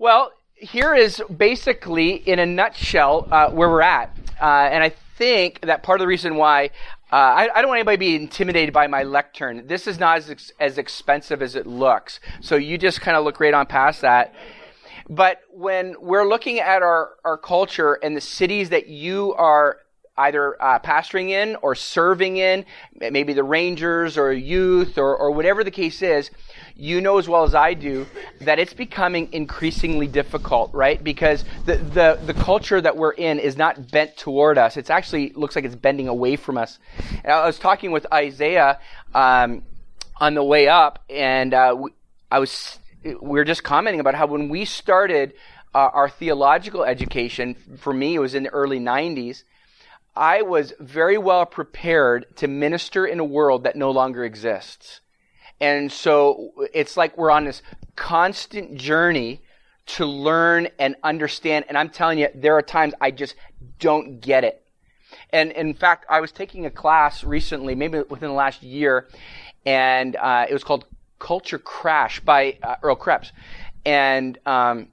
Well, here is basically, in a nutshell, uh, where we're at. Uh, and I think that part of the reason why uh, I, I, don't want anybody to be intimidated by my lectern. This is not as, ex- as expensive as it looks. So you just kind of look right on past that. But when we're looking at our, our culture and the cities that you are either uh, pastoring in or serving in, maybe the Rangers or youth or, or whatever the case is, you know as well as I do that it's becoming increasingly difficult, right? Because the, the, the culture that we're in is not bent toward us. It's actually looks like it's bending away from us. And I was talking with Isaiah um, on the way up, and uh, I was we were just commenting about how when we started uh, our theological education, for me, it was in the early 90s. I was very well prepared to minister in a world that no longer exists. And so it's like we're on this constant journey to learn and understand. And I'm telling you, there are times I just don't get it. And in fact, I was taking a class recently, maybe within the last year, and uh, it was called Culture Crash by uh, Earl Krebs. And um,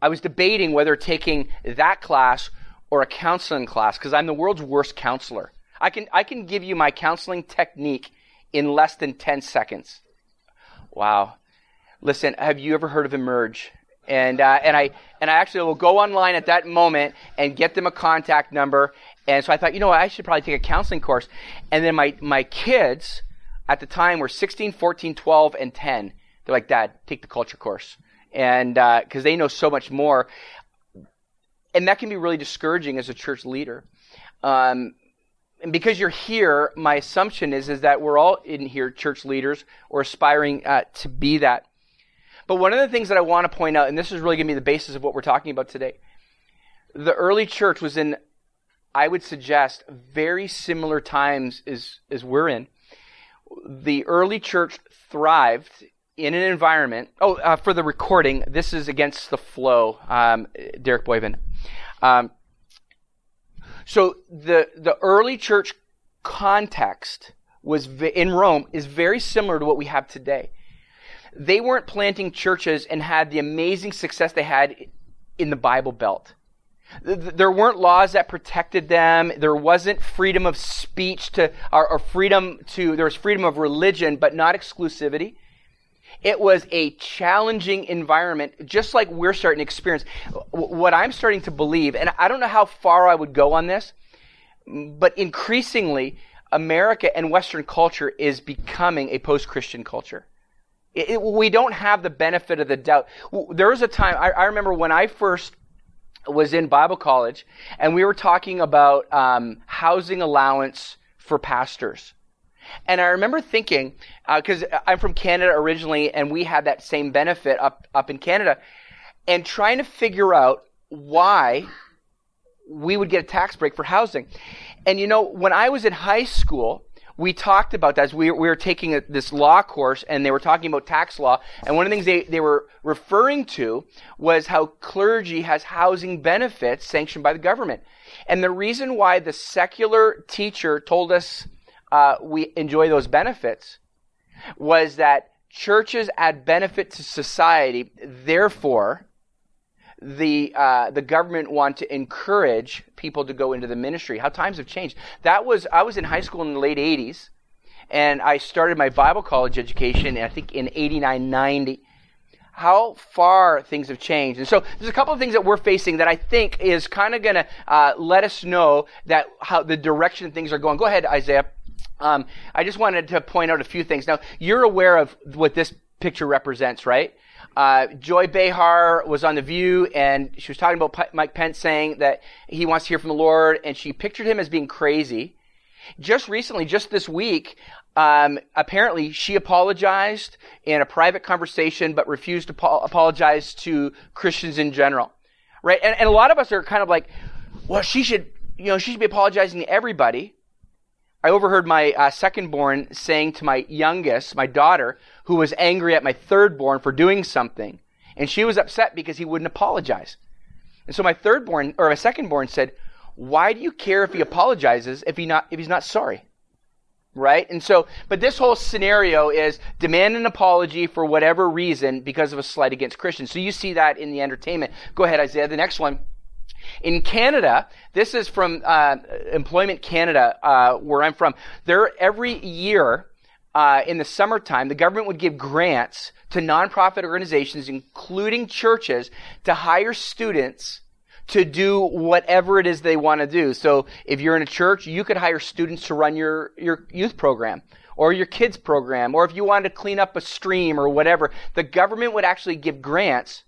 I was debating whether taking that class or a counseling class because I'm the world's worst counselor. I can, I can give you my counseling technique in less than 10 seconds. Wow. Listen, have you ever heard of Emerge? And, uh, and, I, and I actually will go online at that moment and get them a contact number. And so I thought, you know what, I should probably take a counseling course. And then my, my kids at the time were 16, 14, 12, and 10. They're like, Dad, take the culture course. And because uh, they know so much more. And that can be really discouraging as a church leader. Um, and because you're here, my assumption is is that we're all in here church leaders or aspiring uh, to be that. But one of the things that I want to point out, and this is really going to be the basis of what we're talking about today, the early church was in, I would suggest, very similar times as as we're in. The early church thrived in an environment. Oh, uh, for the recording, this is against the flow, um, Derek Boyven. Um, so the the early church context was in Rome is very similar to what we have today. They weren't planting churches and had the amazing success they had in the Bible Belt. There weren't laws that protected them. There wasn't freedom of speech to, or freedom to, there was freedom of religion, but not exclusivity. It was a challenging environment, just like we're starting to experience. What I'm starting to believe, and I don't know how far I would go on this, but increasingly, America and Western culture is becoming a post Christian culture. It, it, we don't have the benefit of the doubt. There was a time, I, I, remember when I first was in Bible college, and we were talking about um, housing allowance for pastors. And I remember thinking, because uh, I'm from Canada originally, and we had that same benefit up up in Canada, and trying to figure out why we would get a tax break for housing. And you know, when I was in high school, we talked about that. We, we were taking a, this law course, and they were talking about tax law. And one of the things they, they were referring to was how clergy has housing benefits sanctioned by the government. And the reason why the secular teacher told us uh, we enjoy those benefits was that churches add benefit to society. Therefore, the uh, the government want to encourage people to go into the ministry. How times have changed. That was I was in high school in the late '80s, and I started my Bible college education. I think in '89, '90 how far things have changed. And so there's a couple of things that we're facing that I think is kind of going to uh, let us know that how the direction things are going. Go ahead, Isaiah. Um, I just wanted to point out a few things. Now, you're aware of what this picture represents, right? Uh, Joy Behar was on The View, and she was talking about P- Mike Pence saying that he wants to hear from the Lord, and she pictured him as being crazy. Just recently, just this week, um, apparently she apologized in a private conversation, but refused to po- apologize to Christians in general, right? And, and a lot of us are kind of like, well, she should, you know, she should be apologizing to everybody. I overheard my uh, second born saying to my youngest, my daughter, who was angry at my third born for doing something. And she was upset because he wouldn't apologize. And so my third born, or my second born said, Why do you care if he apologizes if, he not, if he's not sorry? right? And so, but this whole scenario is demand an apology for whatever reason because of a slight against Christians. So you see that in the entertainment. Go ahead, Isaiah. The next one. In Canada, this is from uh, Employment Canada, uh, where I'm from. There, every year uh, in the summertime, the government would give grants to nonprofit organizations, including churches, to hire students to do whatever it is they want to do. So if you're in a church, you could hire students to run your, your youth program or your kids program, or if you wanted to clean up a stream or whatever, the government would actually give grants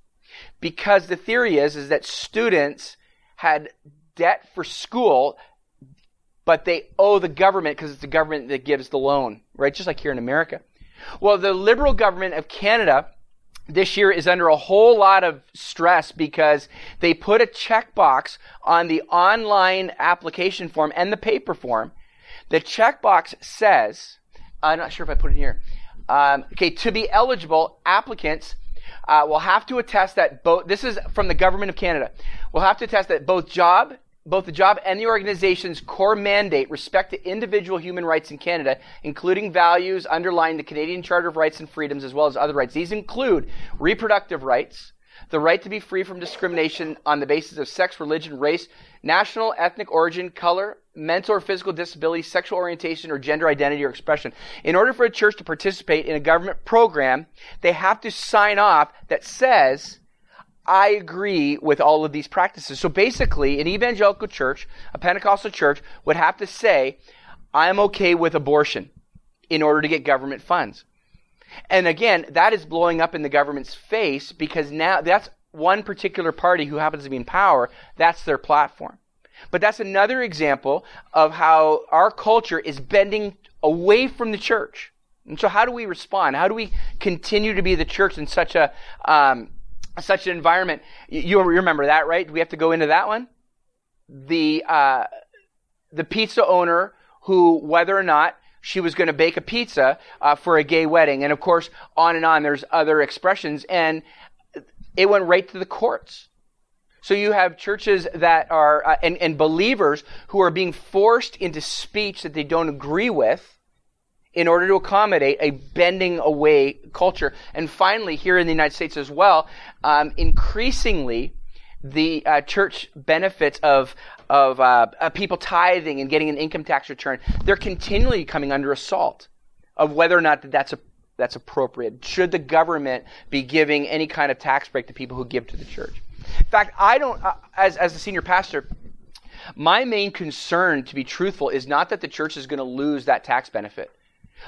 because the theory is, is that students had debt for school, but they owe the government because it's the government that gives the loan, right? Just like here in America. Well, the Liberal government of Canada this year is under a whole lot of stress because they put a checkbox on the online application form and the paper form. The checkbox says, I'm not sure if I put it here. Um, okay, to be eligible, applicants uh, will have to attest that both, this is from the government of Canada, will have to attest that both job both the job and the organization's core mandate respect to individual human rights in Canada, including values underlying the Canadian Charter of Rights and Freedoms as well as other rights. These include reproductive rights, the right to be free from discrimination on the basis of sex, religion, race, national, ethnic origin, color, mental or physical disability, sexual orientation, or gender identity or expression. In order for a church to participate in a government program, they have to sign off that says I agree with all of these practices. So basically, an evangelical church, a Pentecostal church, would have to say, I'm okay with abortion in order to get government funds. And again, that is blowing up in the government's face because now that's one particular party who happens to be in power. That's their platform. But that's another example of how our culture is bending away from the church. And so, how do we respond? How do we continue to be the church in such a um, such an environment. You, remember that, right? Do we have to go into that one? The uh, the pizza owner who, whether or not she was going to bake a pizza uh, for a gay wedding, and of course, on and on. There's other expressions, and it went right to the courts. So you have churches that are uh, and, and believers who are being forced into speech that they don't agree with in order to accommodate a bending away culture. And finally, here in the United States as well, um, increasingly, the uh, church benefits of of uh, uh, people tithing and getting an income tax return. They're continually coming under assault of whether or not that that's a that's appropriate. Should the government be giving any kind of tax break to people who give to the church? In fact, I don't. Uh, as as a senior pastor, my main concern, to be truthful, is not that the church is going to lose that tax benefit.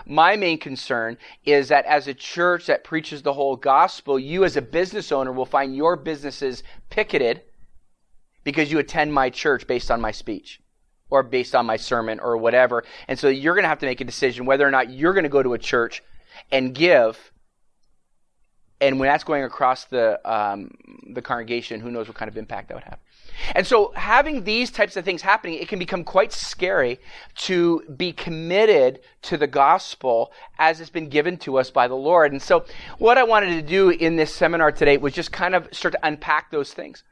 My main concern is that as a church that preaches the whole gospel, you as a business owner will find your businesses picketed because you attend my church based on my speech or based on my sermon or whatever. And so you're going to have to make a decision whether or not you're going to go to a church and give. And when that's going across the um, the congregation, who knows what kind of impact that would have. And so having these types of things happening, it can become quite scary to be committed to the gospel as it's been given to us by the Lord. And so what I wanted to do in this seminar today was just kind of start to unpack those things.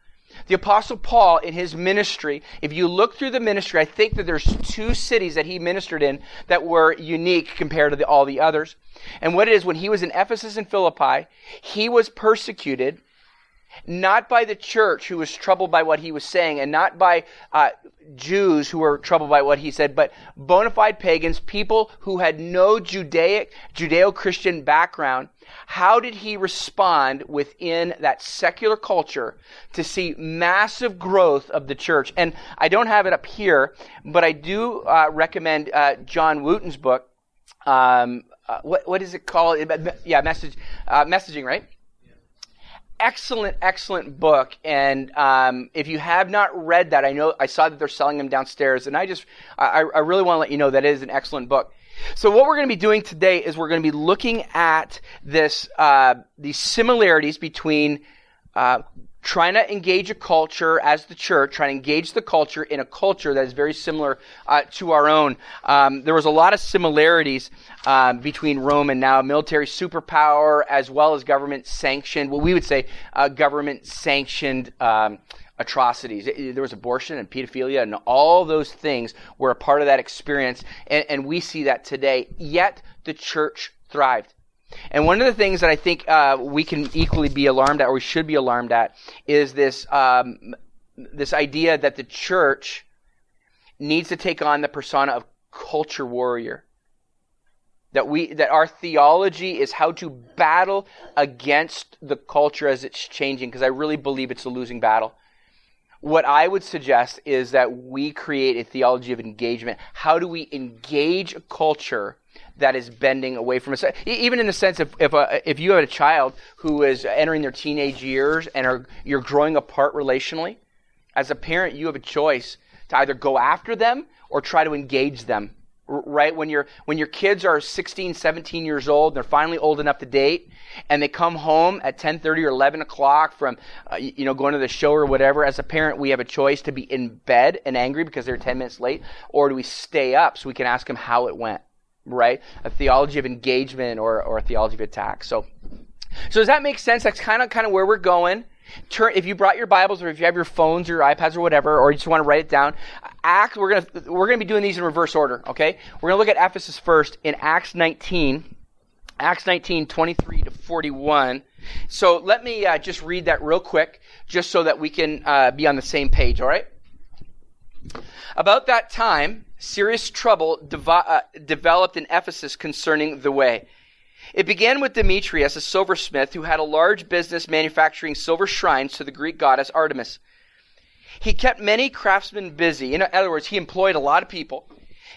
The apostle Paul in his ministry, if you look through the ministry, I think that there's two cities that he ministered in that were unique compared to the, all the others. And what it is, when he was in Ephesus and Philippi, he was persecuted not by the church who was troubled by what he was saying, and not by uh, Jews who were troubled by what he said, but bona fide pagans, people who had no Judaic, Judeo-Christian background. How did he respond within that secular culture to see massive growth of the church? And I don't have it up here, but I do uh, recommend uh, John Wooten's book. Um, uh, what, what is it called? Yeah, message, uh, messaging, right? excellent, excellent book. And um, if you have not read that, I know I saw that they're selling them downstairs, and I just I, I really want to let you know that it is an excellent book. So what we're going to be doing today is we're going to be looking at this uh, these similarities between uh, trying to engage a culture as the church, trying to engage the culture in a culture that is very similar uh, to our own. Um, there was a lot of similarities um, between Rome and now military superpower as well as government sanctioned, what we would say uh, government sanctioned. Um, atrocities. There was abortion and pedophilia, and all those things were a part of that experience, and, and we see that today. Yet the church thrived. And one of the things that I think uh, we can equally be alarmed at, or we should be alarmed at, is this um, this idea that the church needs to take on the persona of culture warrior. That we that our theology is how to battle against the culture as it's changing, because I really believe it's a losing battle. What I would suggest is that we create a theology of engagement. How do we engage a culture that is bending away from us? Even in the sense of if, a, if you have a child who is entering their teenage years and are, you're growing apart relationally, as a parent, you have a choice to either go after them or try to engage them right when your when your kids are 16 17 years old they're finally old enough to date and they come home at 10:30 or 11 o'clock from uh, you know going to the show or whatever as a parent we have a choice to be in bed and angry because they're 10 minutes late or do we stay up so we can ask them how it went right? A theology of engagement or or a theology of attack. So so does that make sense? That's kind of kind of where we're going. Turn if you brought your bibles or if you have your phones or your ipads or whatever or you just want to write it down acts we're to we're to be doing these in reverse order okay? We're to look at ephesus first in acts 19 acts 19 23 to 41 so let me uh, just read that real quick just so that we can uh, be on the same page all right? About that time serious trouble uh, developed in ephesus concerning the way. It began with Demetrius, a silversmith who had a large business manufacturing silver shrines to the Greek goddess Artemis. He kept many craftsmen busy. In other words, he employed a lot of people.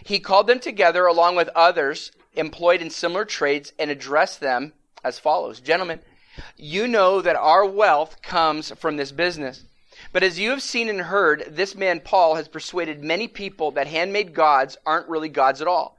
He called them together along with others employed in similar trades and addressed them as follows Gentlemen, you know that our wealth comes from this business. But as you have seen and heard, this man Paul has persuaded many people that handmade gods aren't really gods at all.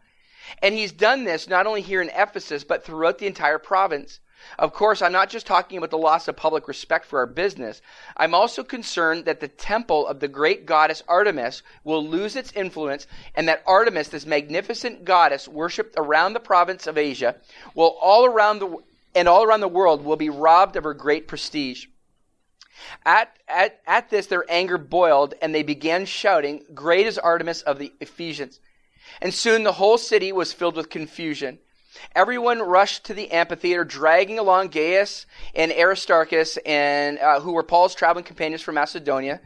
And he's done this not only here in Ephesus, but throughout the entire province. Of course, I'm not just talking about the loss of public respect for our business. I'm also concerned that the temple of the great goddess Artemis will lose its influence and that Artemis, this magnificent goddess worshipped around the province of Asia, will all around the and all around the world will be robbed of her great prestige. At, at, at this, their anger boiled, and they began shouting, Great is Artemis of the Ephesians. And soon the whole city was filled with confusion. Everyone rushed to the amphitheater, dragging along Gaius and Aristarchus, and uh, who were Paul's traveling companions from Macedonia.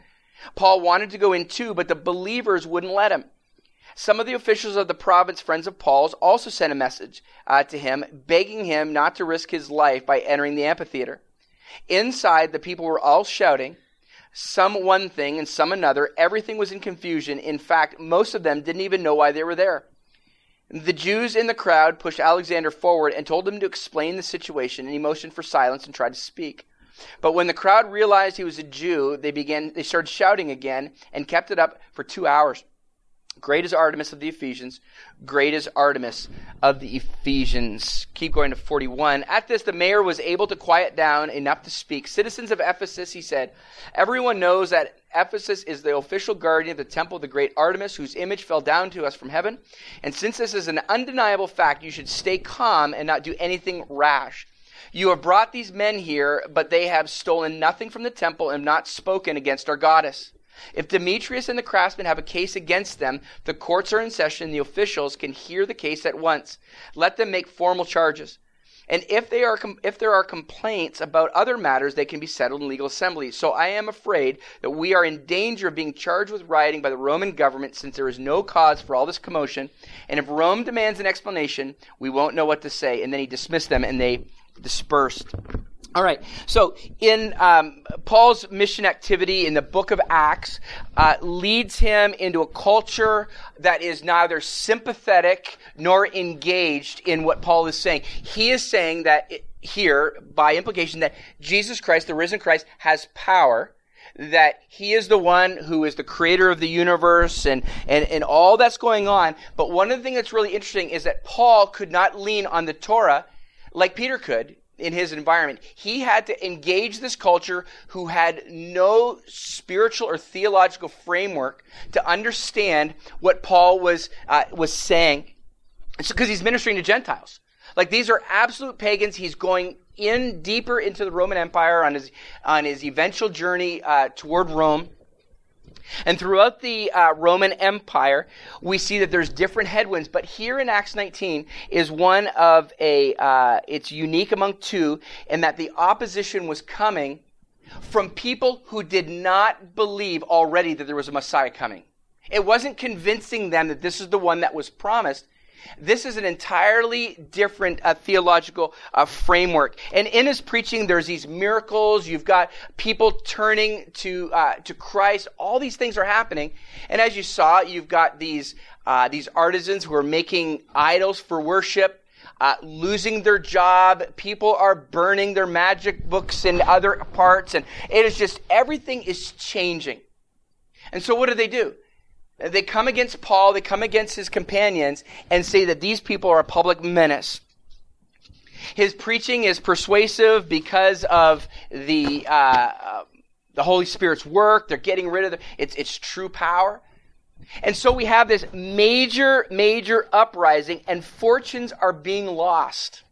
Paul wanted to go in too, but the believers wouldn't let him. Some of the officials of the province, friends of Paul's, also sent a message uh, to him, begging him not to risk his life by entering the amphitheater. Inside, the people were all shouting some one thing and some another. Everything was in confusion. In fact, most of them didn't even know why they were there. The Jews in the crowd pushed Alexander forward and told him to explain the situation, and he motioned for silence and tried to speak. But when the crowd realized he was a Jew, they began they started shouting again and kept it up for 2 hours. Great is Artemis of the Ephesians. Great is Artemis of the Ephesians. Keep going to 41. At this, the mayor was able to quiet down enough to speak. Citizens of Ephesus, he said, everyone knows that Ephesus is the official guardian of the temple of the great Artemis, whose image fell down to us from heaven. And since this is an undeniable fact, you should stay calm and not do anything rash. You have brought these men here, but they have stolen nothing from the temple and not spoken against our goddess. If Demetrius and the craftsmen have a case against them, the courts are in session, and the officials can hear the case at once. Let them make formal charges. And if, they are, if there are complaints about other matters, they can be settled in legal assemblies. So I am afraid that we are in danger of being charged with rioting by the Roman government since there is no cause for all this commotion. And if Rome demands an explanation, we won't know what to say. And then he dismissed them and they dispersed. All right. So, in um, Paul's mission activity in the book of Acts, uh, leads him into a culture that is neither sympathetic nor engaged in what Paul is saying. He is saying that it, here, by implication, that Jesus Christ, the risen Christ, has power. That he is the one who is the creator of the universe and, and, and all that's going on. But one of the things that's really interesting is that Paul could not lean on the Torah like Peter could in his environment. He had to engage this culture who had no spiritual or theological framework to understand what Paul was, uh, was saying. because he's ministering to Gentiles. Like these are absolute pagans. He's going in deeper into the Roman Empire on his, on his eventual journey uh, toward Rome. And throughout the uh, Roman Empire, we see that there's different headwinds. But here in Acts 19 is one of a, uh, it's unique among two in that the opposition was coming from people who did not believe already that there was a Messiah coming. It wasn't convincing them that this is the one that was promised. This is an entirely different uh, theological uh, framework. And in his preaching, there's these miracles. You've got people turning to uh, to Christ. All these things are happening. And as you saw, you've got these uh, these artisans who are making idols for worship. Uh, losing their job, people are burning their magic books in other parts, and it is just everything is changing. And so, what do they do? They come against Paul, they come against his companions, and say that these people are a public menace. His preaching is persuasive because of the, uh, uh, the Holy Spirit's work. They're getting rid of the, its, its true power. And so we have this major, major uprising, and fortunes are being lost.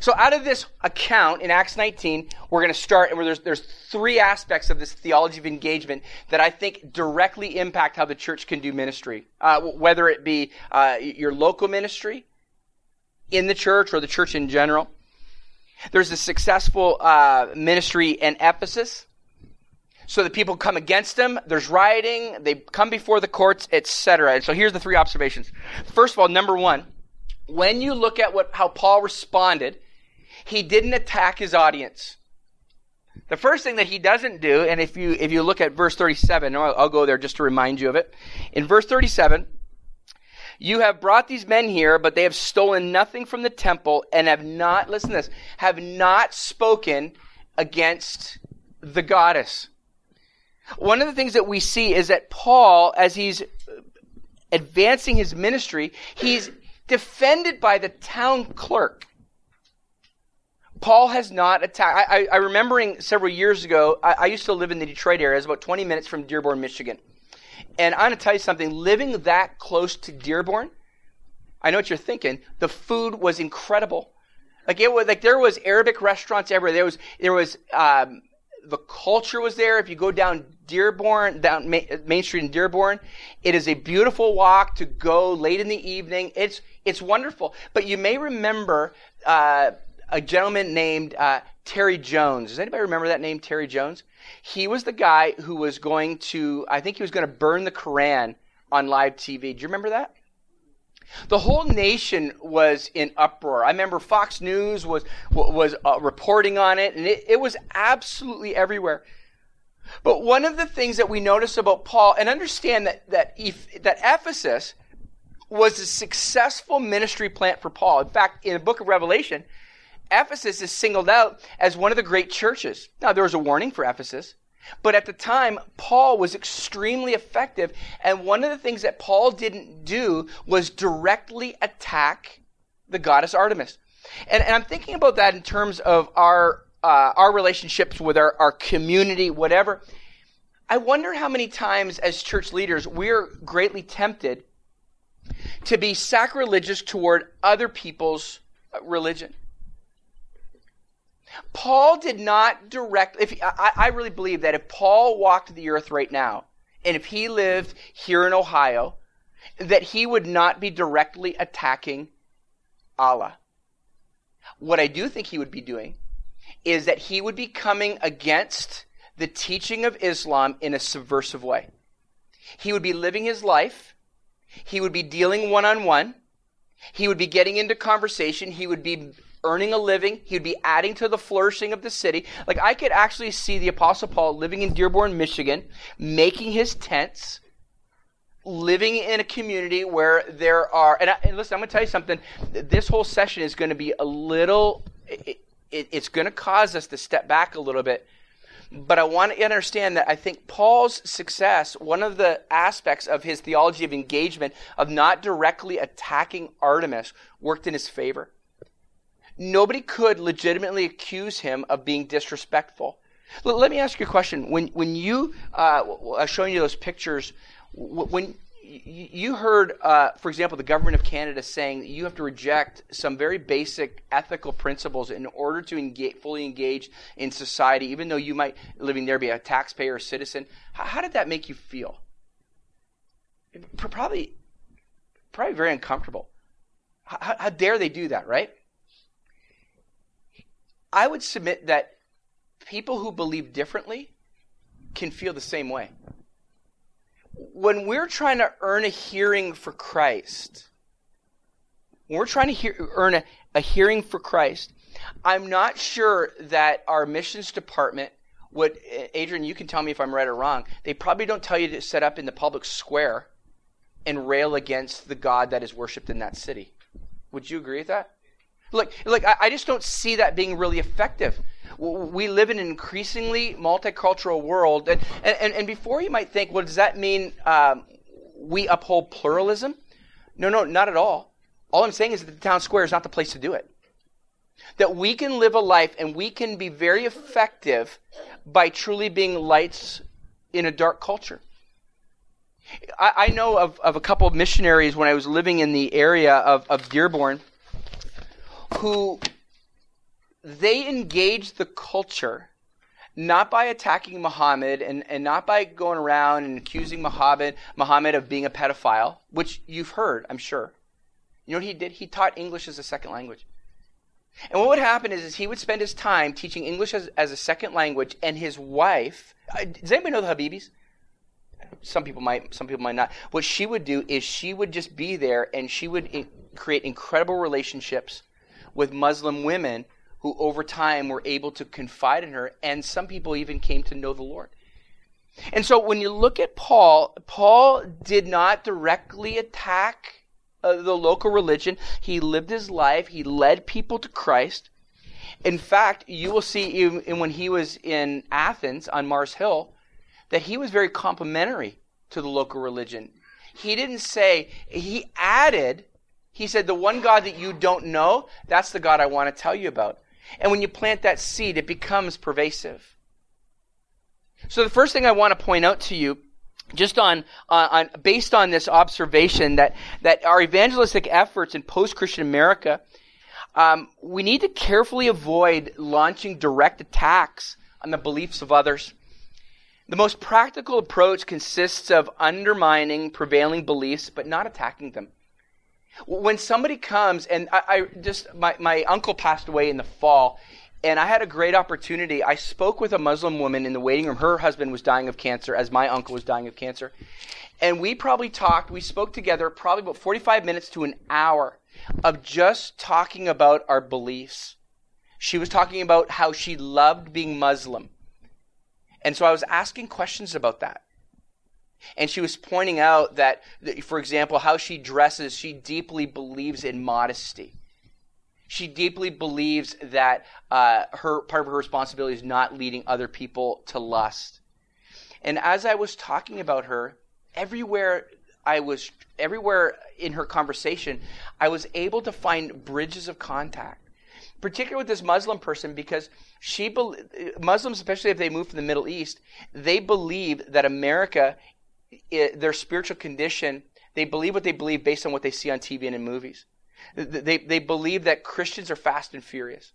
So out of this account in Acts 19, we're going to start, and there's, there's three aspects of this theology of engagement that I think directly impact how the church can do ministry. Uh, whether it be uh, your local ministry, in the church, or the church in general. There's a successful uh, ministry in Ephesus. So the people come against them. There's rioting. They come before the courts, etc. And so here's the three observations. First of all, number one, when you look at what, how Paul responded, he didn't attack his audience. The first thing that he doesn't do, and if you, if you look at verse 37, I'll, I'll go there just to remind you of it. In verse 37, you have brought these men here, but they have stolen nothing from the temple and have not, listen to this, have not spoken against the goddess. One of the things that we see is that Paul, as he's advancing his ministry, he's defended by the town clerk. Paul has not attacked. I, I, I remembering several years ago, I, I, used to live in the Detroit area. It's about 20 minutes from Dearborn, Michigan. And I'm going to tell you something, living that close to Dearborn, I know what you're thinking. The food was incredible. Like it was like there was Arabic restaurants everywhere. There was there was um, the culture was there. If you go down Dearborn, down Main Street in Dearborn, it is a beautiful walk to go late in the evening. It's it's wonderful. But you may remember uh, a gentleman named uh, Terry Jones. Does anybody remember that name, Terry Jones? He was the guy who was going to, I think he was going to burn the Koran on live TV. Do you remember that? The whole nation was in uproar. I remember Fox News was was uh, reporting on it, and it, it was absolutely everywhere. But one of the things that we notice about Paul, and understand that that if, that Ephesus was a successful ministry plant for Paul. In fact, in the book of Revelation, Ephesus is singled out as one of the great churches. Now, there was a warning for Ephesus, but at the time, Paul was extremely effective. And one of the things that Paul didn't do was directly attack the goddess Artemis. And, and I'm thinking about that in terms of our, uh, our relationships with our, our community, whatever. I wonder how many times as church leaders we're greatly tempted to be sacrilegious toward other people's religion. Paul did not direct. If I, I really believe that if Paul walked the earth right now, and if he lived here in Ohio, that he would not be directly attacking Allah. What I do think he would be doing is that he would be coming against the teaching of Islam in a subversive way. He would be living his life he would be dealing one on one. He would be getting into conversation. He would be earning a living. He would be adding to the flourishing of the city. Like I could actually see the Apostle Paul living in Dearborn, Michigan, making his tents, living in a community where there are. And, I, and listen, I'm going to tell you something. This whole session is going to be a little. It, it, it's going to cause us to step back a little bit but I want to understand that I think Paul's success, one of the aspects of his theology of engagement, of not directly attacking Artemis, worked in his favor. Nobody could legitimately accuse him of being disrespectful. L- let me ask you a question. When when you uh, I was showing you those pictures, when you heard, uh, for example, the government of Canada saying that you have to reject some very basic ethical principles in order to engage, fully engage in society, even though you might living there be a taxpayer or citizen. How, did that make you feel? Probably, probably very uncomfortable. How, how dare they do that, right? I would submit that people who believe differently can feel the same way when we're trying to earn a hearing for Christ, when we're trying to hear, earn a, a hearing for Christ, I'm not sure that our missions department would, Adrian, you can tell me if I'm right or wrong, they probably don't tell you to set up in the public square and rail against the God that is worshipped in that city. Would you agree with that? Look, look, I, I just don't see that being really effective we live in an increasingly multicultural world. And, and, and before you might think, well, does that mean um, we uphold pluralism? No, no, not at all. All I'm saying is that the town square is not the place to do it. That we can live a life and we can be very effective by truly being lights in a dark culture. I, I know of, of a couple of missionaries when I was living in the area of, of Dearborn who they engage the culture not by attacking Muhammad and, and not by going around and accusing Muhammad, Muhammad of being a pedophile, which you've heard, I'm sure. You know what he did? He taught English as a second language. And what would happen is, is he would spend his time teaching English as, as a second language, and his wife. Uh, does anybody know the Habibis? Some people might, some people might not. What she would do is she would just be there, and she would in, create incredible relationships with Muslim women who over time were able to confide in her, and some people even came to know the Lord. And so when you look at Paul, Paul did not directly attack uh, the local religion. He lived his life, he led people to Christ. In fact, you will see even when he was in Athens on Mars Hill that he was very complimentary to the local religion. He didn't say, he added, he said, the one God that you don't know, that's the God I want to tell you about. And when you plant that seed, it becomes pervasive. So the first thing I want to point out to you, just on, uh, on based on this observation that that our evangelistic efforts in post-Christian America, um, we need to carefully avoid launching direct attacks on the beliefs of others. The most practical approach consists of undermining prevailing beliefs, but not attacking them. When somebody comes, and I, I just, my, my uncle passed away in the fall, and I had a great opportunity. I spoke with a Muslim woman in the waiting room. Her husband was dying of cancer, as my uncle was dying of cancer. And we probably talked, we spoke together probably about 45 minutes to an hour of just talking about our beliefs. She was talking about how she loved being Muslim. And so I was asking questions about that. And she was pointing out that, for example, how she dresses, she deeply believes in modesty. She deeply believes that uh, her part of her responsibility is not leading other people to lust. And as I was talking about her, everywhere I was, everywhere in her conversation, I was able to find bridges of contact particularly with this Muslim person, because she Muslims, especially if they move from the Middle East, they believe that America it, their spiritual condition, they believe what they believe based on what they see on TV and in movies. They, they believe that Christians are fast and furious.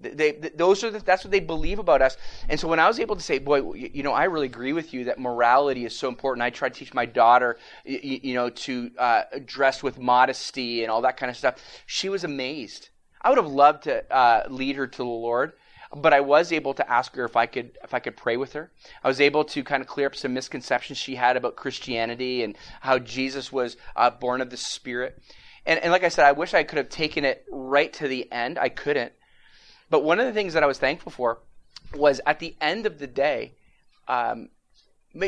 They, they, those are the, that's what they believe about us. And so when I was able to say, boy, you know, I really agree with you that morality is so important. I try to teach my daughter, you, you know, to uh, dress with modesty and all that kind of stuff. She was amazed. I would have loved to uh, lead her to the Lord, but I was able to ask her if I could if I could pray with her. I was able to kind of clear up some misconceptions she had about Christianity and how Jesus was uh, born of the Spirit. And, and like I said, I wish I could have taken it right to the end. I couldn't. But one of the things that I was thankful for was at the end of the day, um,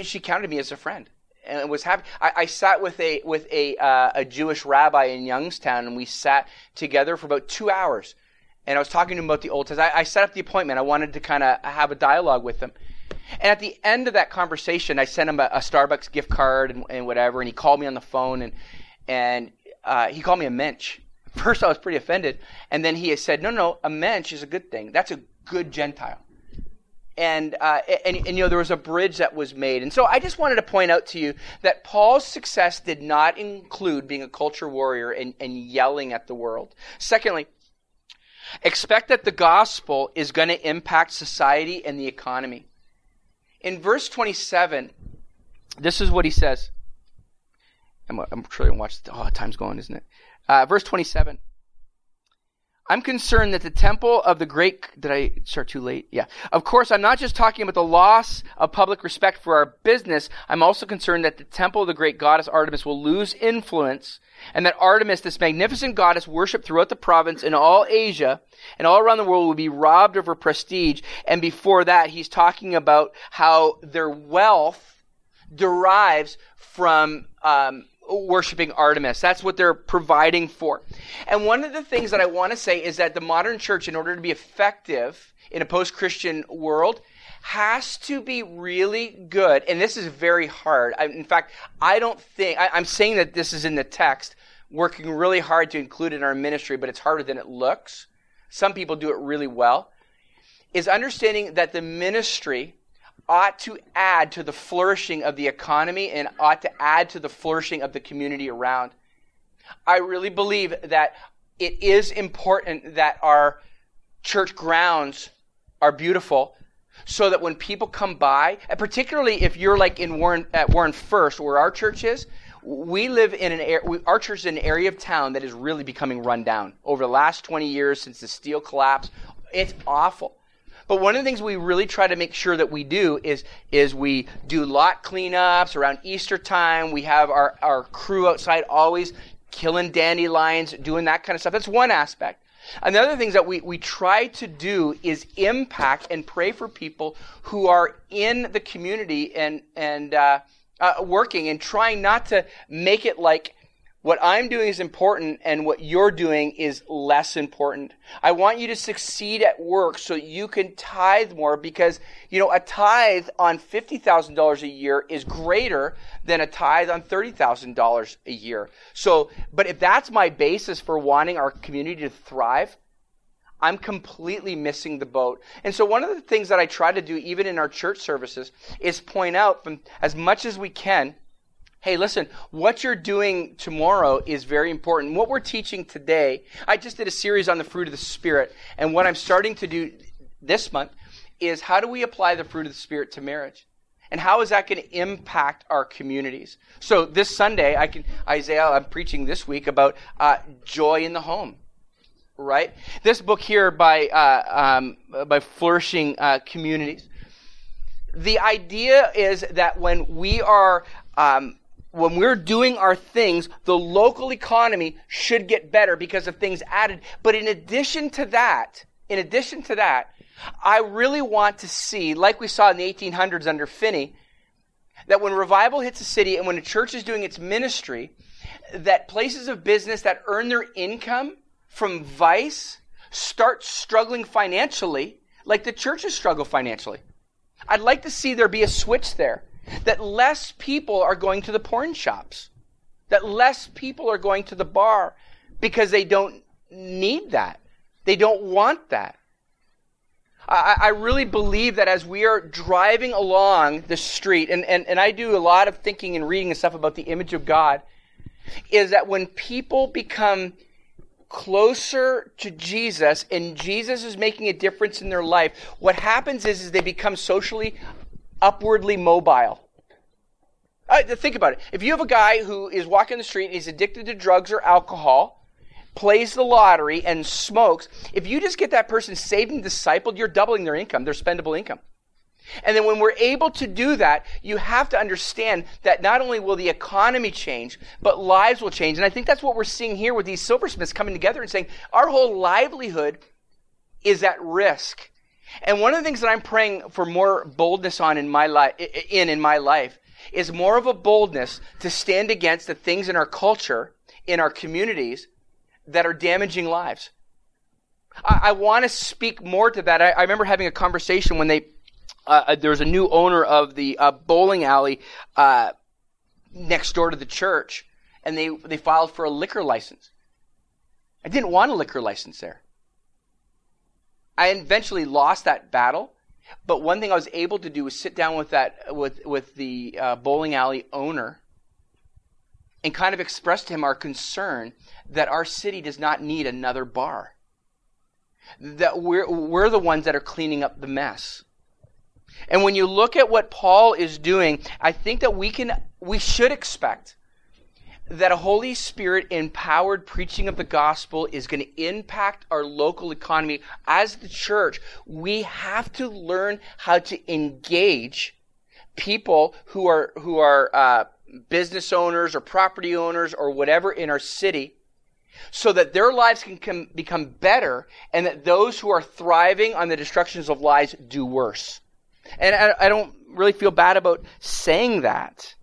she counted me as a friend and was happy. I, I, sat with a with a uh, a Jewish rabbi in Youngstown, and we sat together for about two hours and I was talking to him about the Old Testament. I, I set up the appointment. I wanted to kind of have a dialogue with him. And at the end of that conversation, I sent him a, a Starbucks gift card and, and, whatever, and he called me on the phone and and uh, he called me a mensch. First, I was pretty offended. And then he said, no, no, a mensch is a good thing. That's a good Gentile. And, uh, and, and, you know, there was a bridge that was made. And so I just wanted to point out to you that Paul's success did not include being a culture warrior and, and yelling at the world. Secondly, expect that the gospel is going to impact society and the economy. In verse 27, this is what he says. I'm, I'm sure you watch. Oh, time's going, isn't it? Uh, verse 27. I'm concerned that the temple of the great, did I start too late? Yeah. Of course, I'm not just talking about the loss of public respect for our business. I'm also concerned that the temple of the great goddess Artemis will lose influence and that Artemis, this magnificent goddess worshipped throughout the province in all Asia and all around the world will be robbed of her prestige. And before that, he's talking about how their wealth derives from, um, worshiping Artemis. That's what they're providing for. And one of the things that I want to say is that the modern church, in order to be effective in a post Christian world, has to be really good. And this is very hard. I, in fact, I don't think, I, I'm saying that this is in the text, working really hard to include in our ministry, but it's harder than it looks. Some people do it really well. Is understanding that the ministry ought to add to the flourishing of the economy and ought to add to the flourishing of the community around. I really believe that it is important that our church grounds are beautiful so that when people come by, and particularly if you're like in Warren, at Warren First, where our church is, we live in an area, our church is an area of town that is really becoming run down. Over the last 20 years since the steel collapse, it's awful. But one of the things we really try to make sure that we do is, is we do lot cleanups around Easter time. We have our, our crew outside always killing dandelions, doing that kind of stuff. That's one aspect. Another thing that we, we try to do is impact and pray for people who are in the community and, and uh, uh, working and trying not to make it like what I'm doing is important and what you're doing is less important. I want you to succeed at work so you can tithe more because, you know, a tithe on $50,000 a year is greater than a tithe on $30,000 a year. So, but if that's my basis for wanting our community to thrive, I'm completely missing the boat. And so one of the things that I try to do even in our church services is point out from as much as we can hey, listen, what you're doing tomorrow is very important. What we're teaching today, I just did a series on the fruit of the Spirit, and what I'm starting to do this month is how do we apply the fruit of the Spirit to marriage? And how is that going to impact our communities? So this Sunday, I can Isaiah. I'm preaching this week about uh, joy in the home, right? This book here by uh, um, by flourishing uh, communities. The idea is that when we are um, when we're doing our things, the local economy should get better because of things added. But in addition to that, in addition to that, I really want to see, like we saw in the 1800s under Finney, that when revival hits a city and when a church is doing its ministry, that places of business that earn their income from vice start struggling financially like the churches struggle financially. I'd like to see there be a switch there that less people are going to the porn shops, that less people are going to the bar because they don't need that. They don't want that. I, I really believe that as we are driving along the street, and, and, and I do a lot of thinking and reading and stuff about the image of God, is that when people become closer to Jesus and Jesus is making a difference in their life, what happens is, is they become socially upwardly mobile. Think about it. If you have a guy who is walking the street and he's addicted to drugs or alcohol, plays the lottery, and smokes, if you just get that person saved and discipled, you're doubling their income, their spendable income. And then when we're able to do that, you have to understand that not only will the economy change, but lives will change. And I think that's what we're seeing here with these silversmiths coming together and saying, our whole livelihood is at risk. And one of the things that I'm praying for more boldness on in my life, in, in my life, is more of a boldness to stand against the things in our culture, in our communities, that are damaging lives. I, I want to speak more to that. I, I, remember having a conversation when they, uh, uh, there was a new owner of the uh, bowling alley uh, next door to the church, and they, they filed for a liquor license. I didn't want a liquor license there. I eventually lost that battle, but one thing I was able to do was sit down with that with with the uh, bowling alley owner and kind of express to him our concern that our city does not need another bar. That we're we're the ones that are cleaning up the mess. And when you look at what Paul is doing, I think that we can we should expect that a Holy Spirit empowered preaching of the gospel is going to impact our local economy. As the church, we have to learn how to engage people who are who are uh, business owners or property owners or whatever in our city so that their lives can com- become better and that those who are thriving on the destructions of lies do worse. And I, I don't really feel bad about saying that.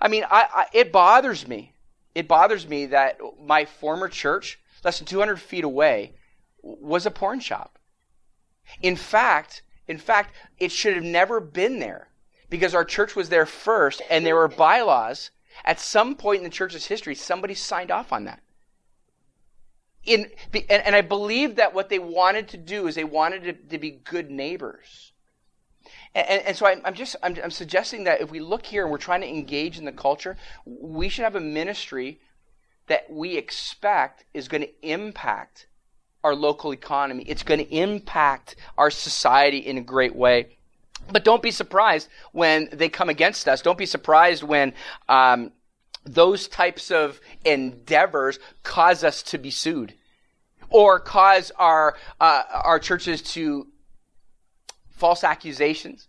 I mean, I, I, it bothers me. It bothers me that my former church, less than 200 feet away, was a porn shop. In fact, in fact, it should have never been there because our church was there first and there were bylaws. At some point in the church's history, somebody signed off on that. In, and, and I believe that what they wanted to do is they wanted to, to be good neighbors. And, and, so I'm, just I'm, I'm, suggesting that if we look here and we're trying to engage in the culture, we should have a ministry that we expect is going to impact our local economy. It's going to impact our society in a great way. But don't be surprised when they come against us. Don't be surprised when um, those types of endeavors cause us to be sued or cause our uh, our churches to false accusations.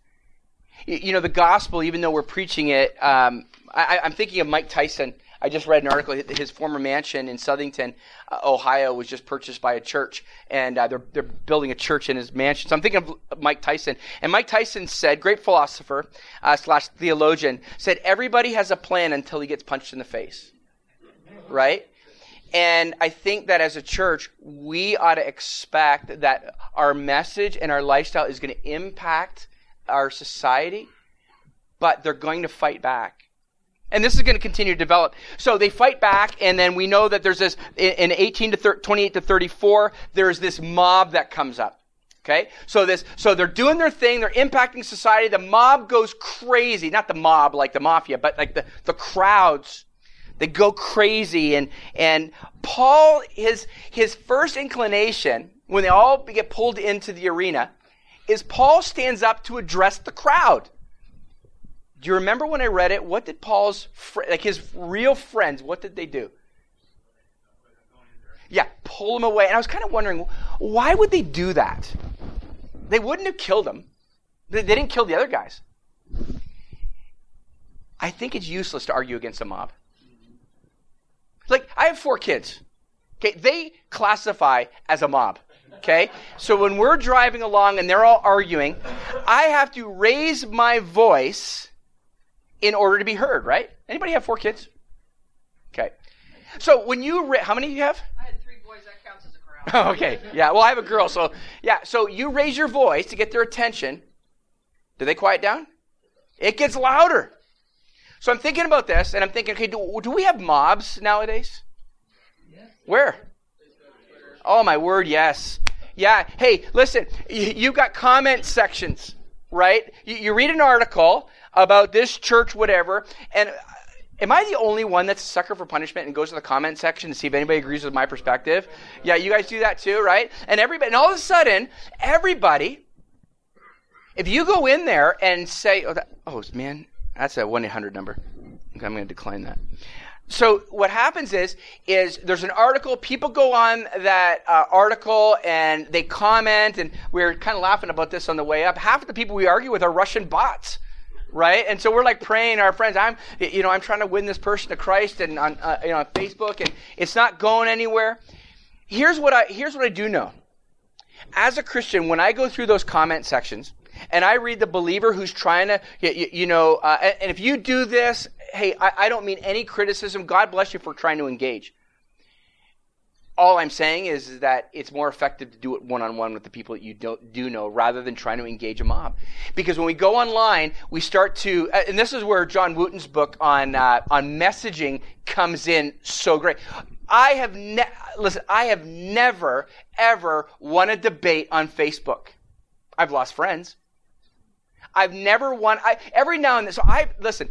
You know, the gospel, even though we're preaching it, um, I, am thinking of Mike Tyson. I just read an article. His former mansion in Southington, uh, Ohio, was just purchased by a church, and uh, they're they're building a church in his mansion. So I'm thinking of Mike Tyson. And Mike Tyson said, great philosopher uh, slash theologian, said everybody has a plan until he gets punched in the face, right? And I think that as a church, we ought to expect that our message and our lifestyle is going to impact our society, but they're going to fight back. And this is going to continue to develop. So they fight back, and then we know that there's this, in 18 to 30, 28 to 34, there's this mob that comes up. Okay? So this, so they're doing their thing, they're impacting society, the mob goes crazy. Not the mob like the mafia, but like the, the crowds they go crazy. And, and Paul, his, his first inclination, when they all get pulled into the arena, is Paul stands up to address the crowd. Do you remember when I read it? What did Paul's, fr- like his real friends, what did they do? Yeah, pull him away. And I was kind of wondering, why would they do that? They wouldn't have killed him. They, they didn't kill the other guys. I think it's useless to argue against a mob. Like, I have four kids. Okay, they classify as a mob. Okay? So when we're driving along and they're all arguing, I have to raise my voice in order to be heard, right? Anybody have four kids? Okay. So when you ra- how many do you have? I had three boys. That counts as a crowd. okay. Yeah. Well, I have a girl, so yeah. So you raise your voice to get their attention. Do they quiet down? It gets louder. So I'm thinking about this, and I'm thinking, okay, do, do we have mobs nowadays? Where? Oh, my word, yes. Yeah. Hey, listen, you, you've got comment sections, right? You, you read an article about this church, whatever, and uh, Am I the only one that's a sucker for punishment and goes to the comment section to see if anybody agrees with my perspective? Yeah, you guys do that too, right? And everybody, and all of a sudden, everybody, if you go in there and say, "Oh, that, oh man, that's a 1 800 number. I'm going to decline that. So what happens is, is there's an article, people go on that uh, article and they comment, and we are kind of laughing about this on the way up. Half of the people we argue with are Russian bots right? And so we're like praying our friends. I'm, you know, I'm trying to win this person to Christ, and on, uh, you know, on Facebook, and it's not going anywhere. Here's what I, here's what I do know. As a Christian, when I go through those comment sections, and I read the believer who's trying to, you, you know, uh, and if you do this, hey, I, I don't mean any criticism. God bless you for trying to engage. All I'm saying is, that it's more effective to do it one on one with the people that you don't, do know rather than trying to engage a mob. Because when we go online, we start to, and this is where John Wooten's book on, uh, on messaging comes in so great. I have ne- listen, I have never ever won a debate on Facebook. I've lost friends. I've never won I every now and then so I listen,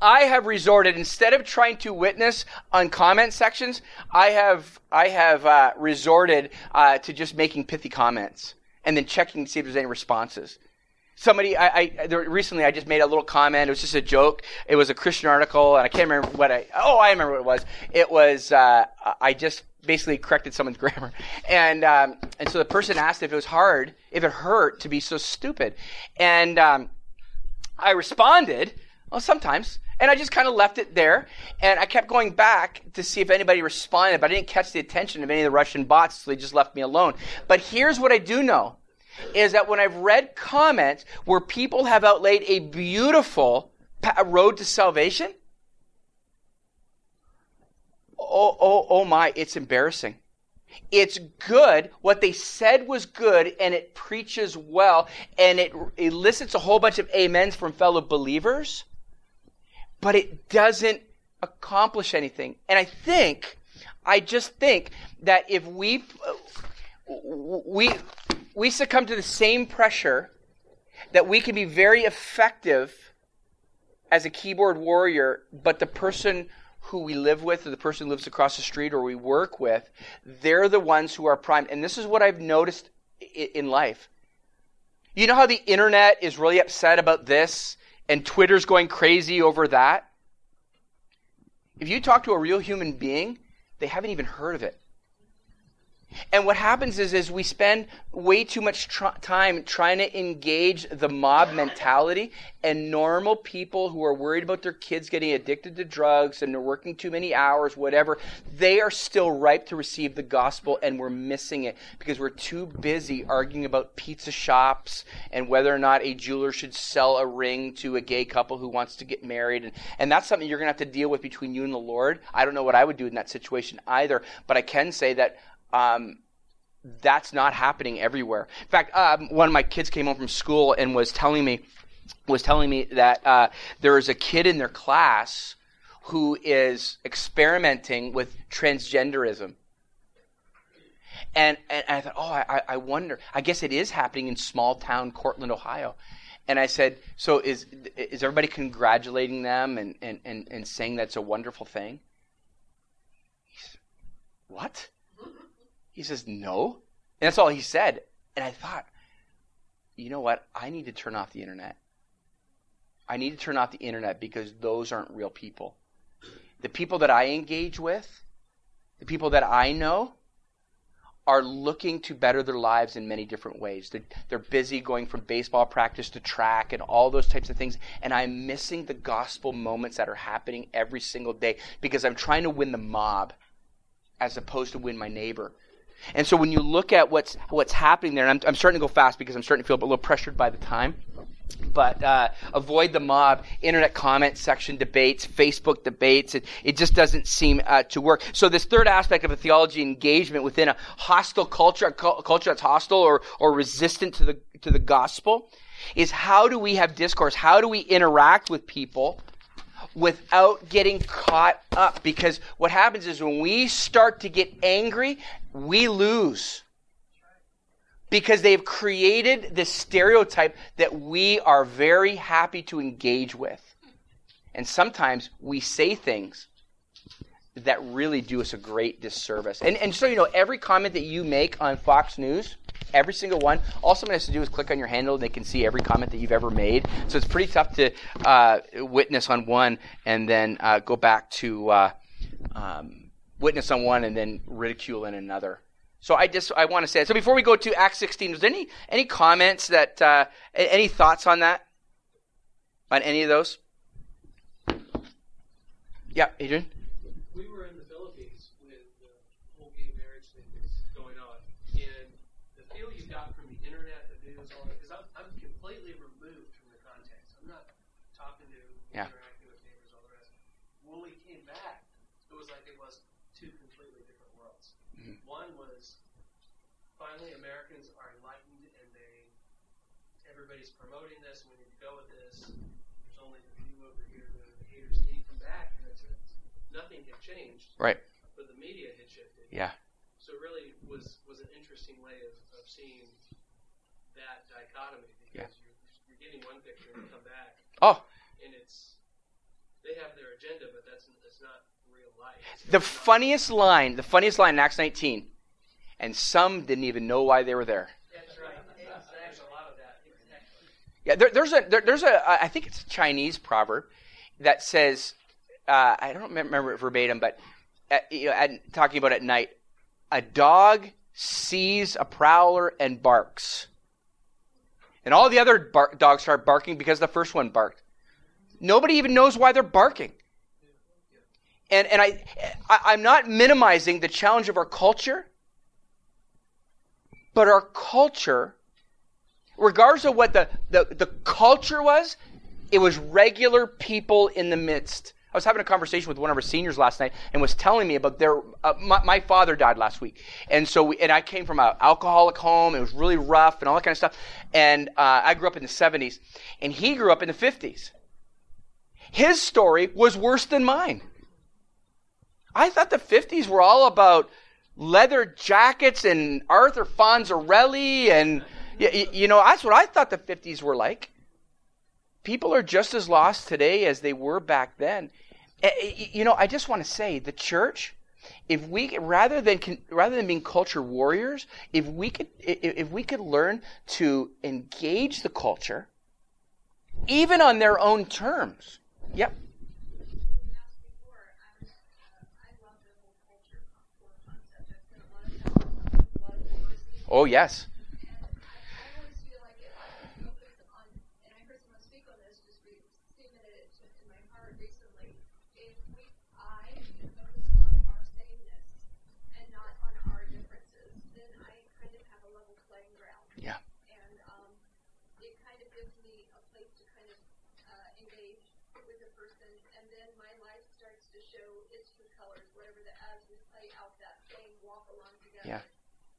I have resorted instead of trying to witness on comment sections, I have I have uh, resorted uh, to just making pithy comments and then checking to see if there's any responses. Somebody, I, I there, recently, I just made a little comment. It was just a joke. It was a Christian article, and I can't remember what I. Oh, I remember what it was. It was uh, I just basically corrected someone's grammar, and um, and so the person asked if it was hard, if it hurt to be so stupid, and um, I responded, well, sometimes. And I just kind of left it there. And I kept going back to see if anybody responded, but I didn't catch the attention of any of the Russian bots, so they just left me alone. But here's what I do know is that when I've read comments where people have outlaid a beautiful road to salvation, oh, oh, oh my, it's embarrassing. It's good. What they said was good, and it preaches well, and it elicits a whole bunch of amens from fellow believers but it doesn't accomplish anything. And I think, I just think that if we we we succumb to the same pressure that we can be very effective as a keyboard warrior, but the person who we live with or the person who lives across the street or we work with, they're the ones who are primed. And this is what I've noticed in life. You know how the internet is really upset about this and Twitter's going crazy over that. If you talk to a real human being, they haven't even heard of it. And what happens is, is we spend way too much tr- time trying to engage the mob mentality, and normal people who are worried about their kids getting addicted to drugs and they're working too many hours, whatever, they are still ripe to receive the gospel, and we're missing it because we're too busy arguing about pizza shops and whether or not a jeweler should sell a ring to a gay couple who wants to get married. And, and that's something you're going to have to deal with between you and the Lord. I don't know what I would do in that situation either, but I can say that um, that's not happening everywhere. In fact, um, one of my kids came home from school and was telling me was telling me that uh, there is a kid in their class who is experimenting with transgenderism. And, and I thought, oh, I, I wonder. I guess it is happening in small town Cortland, Ohio. And I said, so is is everybody congratulating them and, and, and, and saying that's a wonderful thing? Said, what? He says, No. And that's all he said. And I thought, you know what? I need to turn off the internet. I need to turn off the internet because those aren't real people. The people that I engage with, the people that I know, are looking to better their lives in many different ways. They're, they're, busy going from baseball practice to track and all those types of things. And I'm missing the gospel moments that are happening every single day because I'm trying to win the mob as opposed to win my neighbor. And so when you look at what's what's happening there, and I'm, I'm starting to go fast because I'm starting to feel a little pressured by the time. But uh, avoid the mob, internet comment section debates, Facebook debates. It, it just doesn't seem uh, to work. So this third aspect of a theology engagement within a hostile culture, a culture that's hostile or, or resistant to the to the gospel, is how do we have discourse? How do we interact with people without getting caught up. Because what happens is when we start to get angry, we lose. Because they've created this stereotype that we are very happy to engage with. And sometimes we say things that really do us a great disservice. And, and so, you know, every comment that you make on Fox News, every single one. All someone has to do is click on your handle and they can see every comment that you've ever made. So it's pretty tough to uh, witness on one and then uh, go back to uh, um, witness on one and then ridicule in another. So I just I want to say. So before we go to Acts 16, is there any any comments that uh, any thoughts on that? On any of those? Yeah, Adrian. finally Americans are enlightened and they everybody's promoting this and we need to go with this. There's only the few over here that are the haters. And you come back and it's, it's nothing had changed. Right. But the media had shifted. Yeah. So it really was was an interesting way of, of seeing that dichotomy because you're, you're getting one picture and come back Oh, and it's they have their agenda, but that's it's not real life. It's the funniest line, the funniest line in Acts 19, and some didn't even know why they were there. That's right. There's a lot of that. Yeah, there, there's a there, there's a I think it's a Chinese proverb that says uh, I don't remember it verbatim, but at, you know, at, talking about at night, a dog sees a prowler and barks, and all the other bar- dogs start barking because the first one barked. Nobody even knows why they're barking. And and I, I I'm not minimizing the challenge of our culture, but our culture regardless of what the, the, the culture was, it was regular people in the midst. I was having a conversation with one of our seniors last night and was telling me about their. Uh, my, my father died last week, and so we, and I came from an alcoholic home. It was really rough and all that kind of stuff. And uh, I grew up in the '70s, and he grew up in the '50s. His story was worse than mine. I thought the '50s were all about leather jackets and Arthur Fonzarelli and you, you know that's what I thought the 50s were like. People are just as lost today as they were back then. Eh, eh, You know, I just want to say the church if we rather than rather than being culture warriors, if we could if if we could learn to engage the culture even on their own terms. Yep. Oh yes. Yeah. And um, it kind of gives me a place to kind of uh, engage with the person, and then my life starts to show its true colors, whatever the as we play out that same walk along together. Yeah.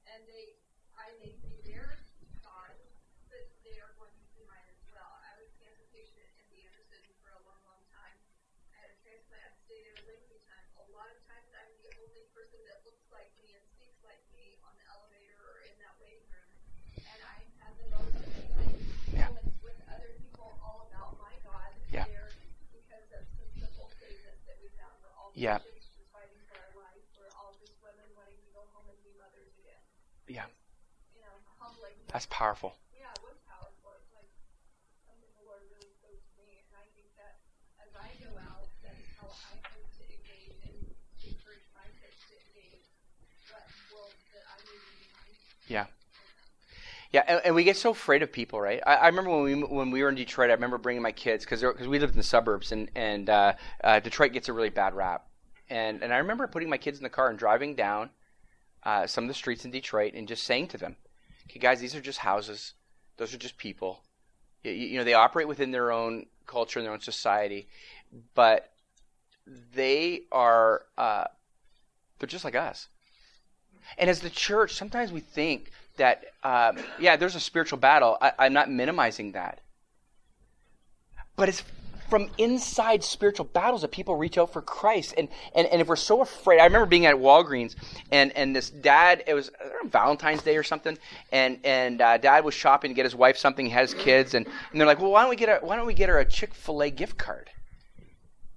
And they, I may see their God, but they are going to see mine as well. I was a cancer patient at MD Anderson for a long, long time. I had a transplant, stayed there a lengthy time. A lot of times I'm the only person that looks like me and speaks like me on the elevator or in that waiting room. And I had the most amazing Yeah. moments with other people all about my God Yeah. there because of some simple statements that we found. We're all Yeah. Christians fighting for our life. We're all just women wanting to go home and be mothers again. Yeah. You know, humbling. That's powerful. Yeah, it was powerful. It's like something the Lord really spoke to me, and I think that as I go out, that is how I hope to engage and encourage my kids to engage what world that I need to be in. Yeah. Yeah, and, and we get so afraid of people, right? I, I remember when we when we were in Detroit. I remember bringing my kids because because we lived in the suburbs, and and uh, uh, Detroit gets a really bad rap. And and I remember putting my kids in the car and driving down uh, some of the streets in Detroit and just saying to them, "Okay, guys, these are just houses. Those are just people. You, you know, they operate within their own culture and their own society, but they are uh, they're just like us." And as the church, sometimes we think that, um, yeah, there's a spiritual battle. I, I'm not minimizing that. But it's from inside spiritual battles that people reach out for Christ. And, and, and if we're so afraid, I remember being at Walgreens and, and this dad, it was Valentine's Day or something, and, and uh, dad was shopping to get his wife something, he has kids, and, and they're like, well, why don't we get her, why don't we get her a Chick-fil-A gift card?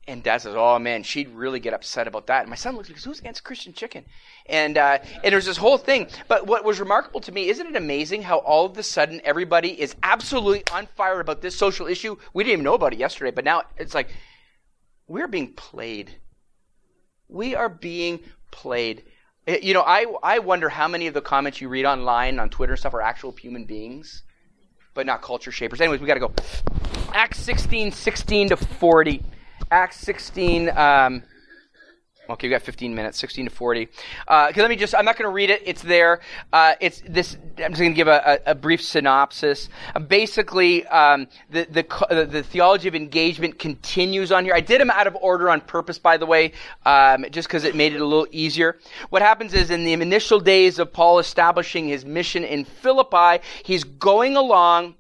And dad says, "Oh man, she'd really get upset about that." And my son looks like, "Who's against Christian chicken?" And uh, and there's this whole thing. But what was remarkable to me, isn't it amazing how all of a sudden everybody is absolutely on fire about this social issue? We didn't even know about it yesterday, but now it's like we're being played. We are being played. You know, I I wonder how many of the comments you read online on Twitter and stuff are actual human beings, but not culture shapers. Anyways, we got to go. Acts 16, 16 to 40. Acts 16. Um, okay, we got 15 minutes, 16 to 40. Uh, let me just, I'm not going to read it. It's there. Uh, it's this, I'm just going to give a, a, a brief synopsis. Uh, basically, um, the, the, the, the theology of engagement continues on here. I did them out of order on purpose, by the way, um, just because it made it a little easier. What happens is in the initial days of Paul establishing his mission in Philippi, he's going along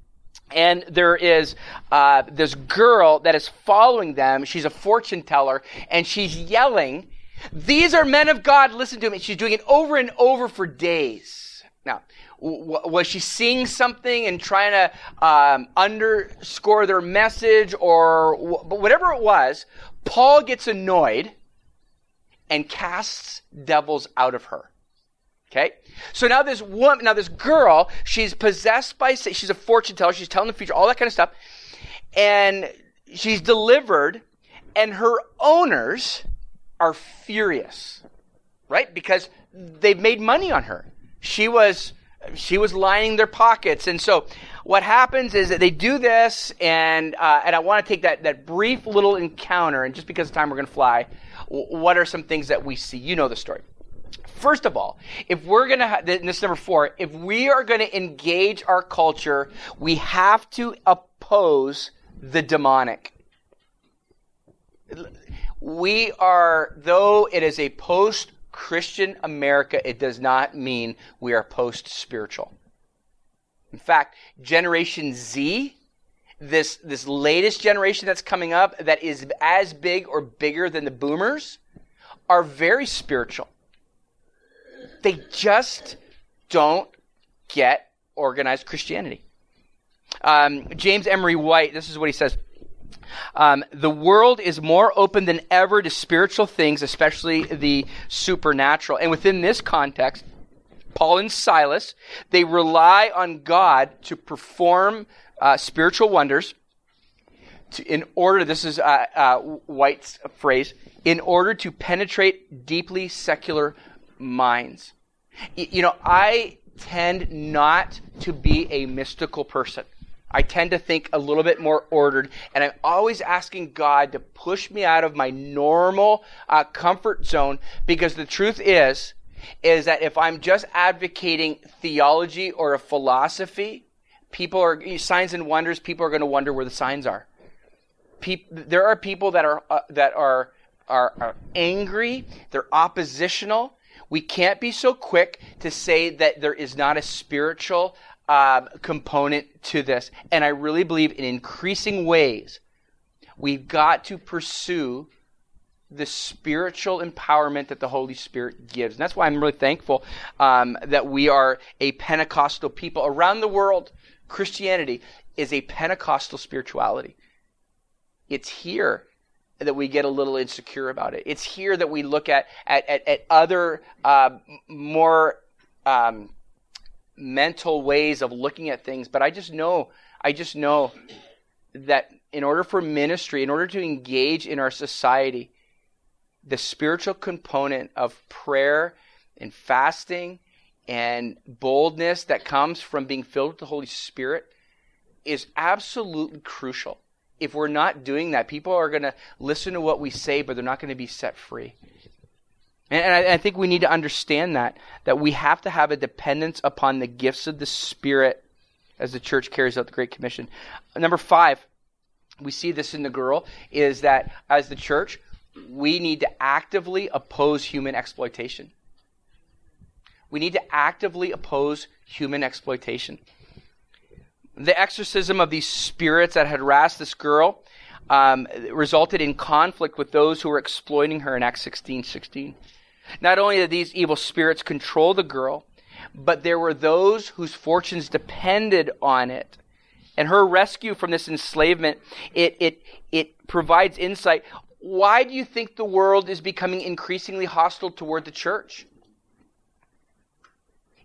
and there is uh, this girl that is following them. She's a fortune teller, and she's yelling These are men of God. Listen to me. She's doing it over and over for days. Now, w- was she seeing something and trying to um, underscore their message or w- whatever it was? Paul gets annoyed and casts devils out of her. Okay? So now this woman, now this girl, she's possessed by, she's a fortune teller, she's telling the future, all that kind of stuff. And she's delivered, and her owners are furious, right? Because they've made money on her. She was, she was lining their pockets. And so what happens is that they do this, and, uh, and I want to take that, that brief little encounter, and just because of time we're going to fly, what are some things that we see? You know the story. First of all, if we're going to, ha- this is number four, if we are going to engage our culture, we have to oppose the demonic. We are, though it is a post Christian America, it does not mean we are post spiritual. In fact, Generation Z, this, this latest generation that's coming up that is as big or bigger than the boomers, are very spiritual. They just don't get organized Christianity. Um, James Emery White, this is what he says. Um, the world is more open than ever to spiritual things, especially the supernatural. And within this context, Paul and Silas, they rely on God to perform uh, spiritual wonders to, in order, this is uh, uh, White's phrase, in order to penetrate deeply secular minds. You know, I tend not to be a mystical person. I tend to think a little bit more ordered, and I'm always asking God to push me out of my normal uh, comfort zone because the truth is, is that if I'm just advocating theology or a philosophy, people are signs and wonders. People are going to wonder where the signs are. There are people that are uh, that are, are are angry. They're oppositional. We can't be so quick to say that there is not a spiritual um, component to this. And I really believe in increasing ways, we've got to pursue the spiritual empowerment that the Holy Spirit gives. And that's why I'm really thankful um, that we are a Pentecostal people. Around the world, Christianity is a Pentecostal spirituality. It's here that we get a little insecure about it. It's here that we look at at, at, at other uh, more um, mental ways of looking at things. But I just know, I just know that in order for ministry, in order to engage in our society, the spiritual component of prayer and fasting and boldness that comes from being filled with the Holy Spirit is absolutely crucial. If we're not doing that, people are going to listen to what we say, but they're not going to be set free. And, I, I think we need to understand that, that we have to have a dependence upon the gifts of the Spirit as the church carries out the Great Commission. Number five, we see this in the girl, is that as the church, we need to actively oppose human exploitation. We need to actively oppose human exploitation. The exorcism of these spirits that had harassed this girl um, resulted in conflict with those who were exploiting her in Acts 16 16. Not only did these evil spirits control the girl, but there were those whose fortunes depended on it. And her rescue from this enslavement, it, it, it provides insight. Why do you think the world is becoming increasingly hostile toward the church?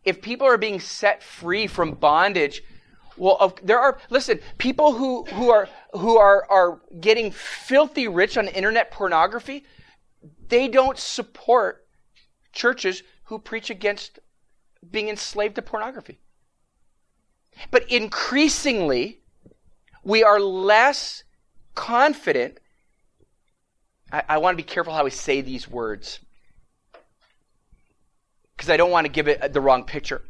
If people are being set free from bondage, well, there are listen, people who, who are who are, are getting filthy rich on internet pornography, they don't support churches who preach against being enslaved to pornography. But increasingly, we are less confident. I, I want to be careful how we say these words because I don't want to give it the wrong picture.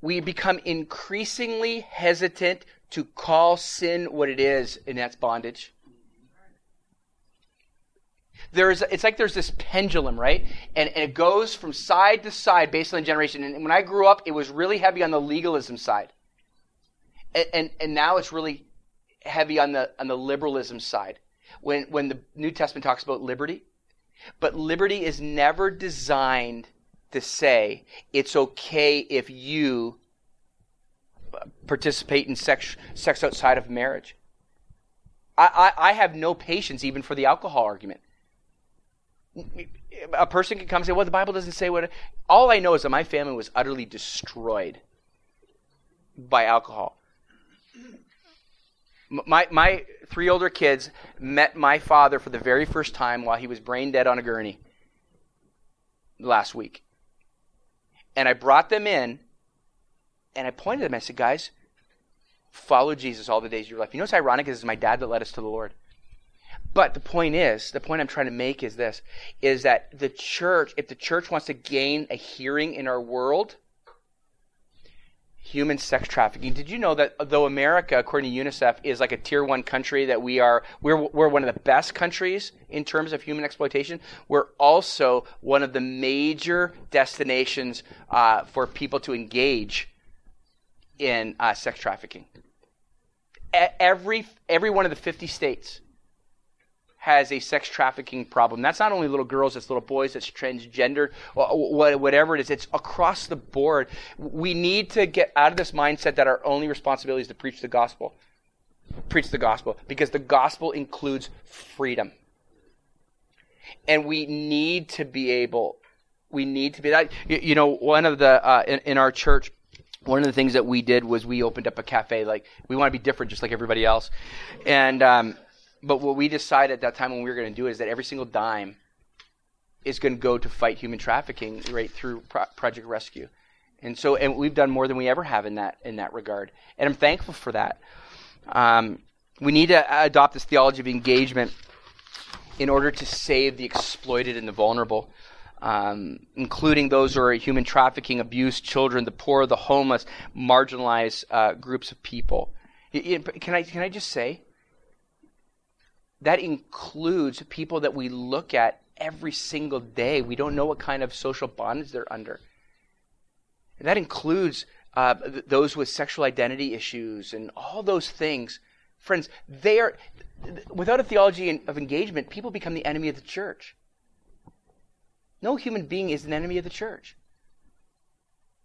We become increasingly hesitant to call sin what it is, and that's bondage there's it's like there's this pendulum, right? And, and it goes from side to side based on the generation. And when I grew up, it was really heavy on the legalism side. And, and, and now it's really heavy on the on the liberalism side. When when the New Testament talks about liberty, But liberty is never designed to say it's okay if you participate in sex, sex outside of marriage. I, I, I have no patience even for the alcohol argument. A person can come and say, well, the Bible doesn't say what. All I know is that my family was utterly destroyed by alcohol. My, my three older kids met my father for the very first time while he was brain dead on a gurney last week. And I brought them in and I pointed at them. I said, guys, follow Jesus all the days of your life. You know what's ironic is it's my dad that led us to the Lord. But the point is, the point I'm trying to make is this, is that the church, if the church wants to gain a hearing in our world, human sex trafficking. Did you know that though America, according to UNICEF, is like a tier one country, that we are we're we're one of the best countries in terms of human exploitation. We're also one of the major destinations uh, for people to engage in uh, sex trafficking. Every every one of the 50 states has a sex trafficking problem. That's not only little girls, it's little boys, it's transgender, whatever it is. It's across the board. We need to get out of this mindset that our only responsibility is to preach the gospel. Preach the gospel because the gospel includes freedom. And we need to be able, we need to be that. You, know, one of the, uh, in, in our church, one of the things that we did was we opened up a cafe. Like we want to be different, just like everybody else. And um, but what we decided at that time when we were going to do it is that every single dime is going to go to fight human trafficking right through Pro- Project Rescue. And so, and we've done more than we ever have in that in that regard, and I'm thankful for that. Um, we need to adopt this theology of engagement in order to save the exploited and the vulnerable, um, including those who are human trafficking, abused children, the poor, the homeless, marginalized uh, groups of people. Can I can I just say that includes people that we look at every single day. We don't know what kind of social bondage they're under. And that includes uh, th- those with sexual identity issues and all those things. Friends, they are, without a theology of engagement, people become the enemy of the church. No human being is an enemy of the church.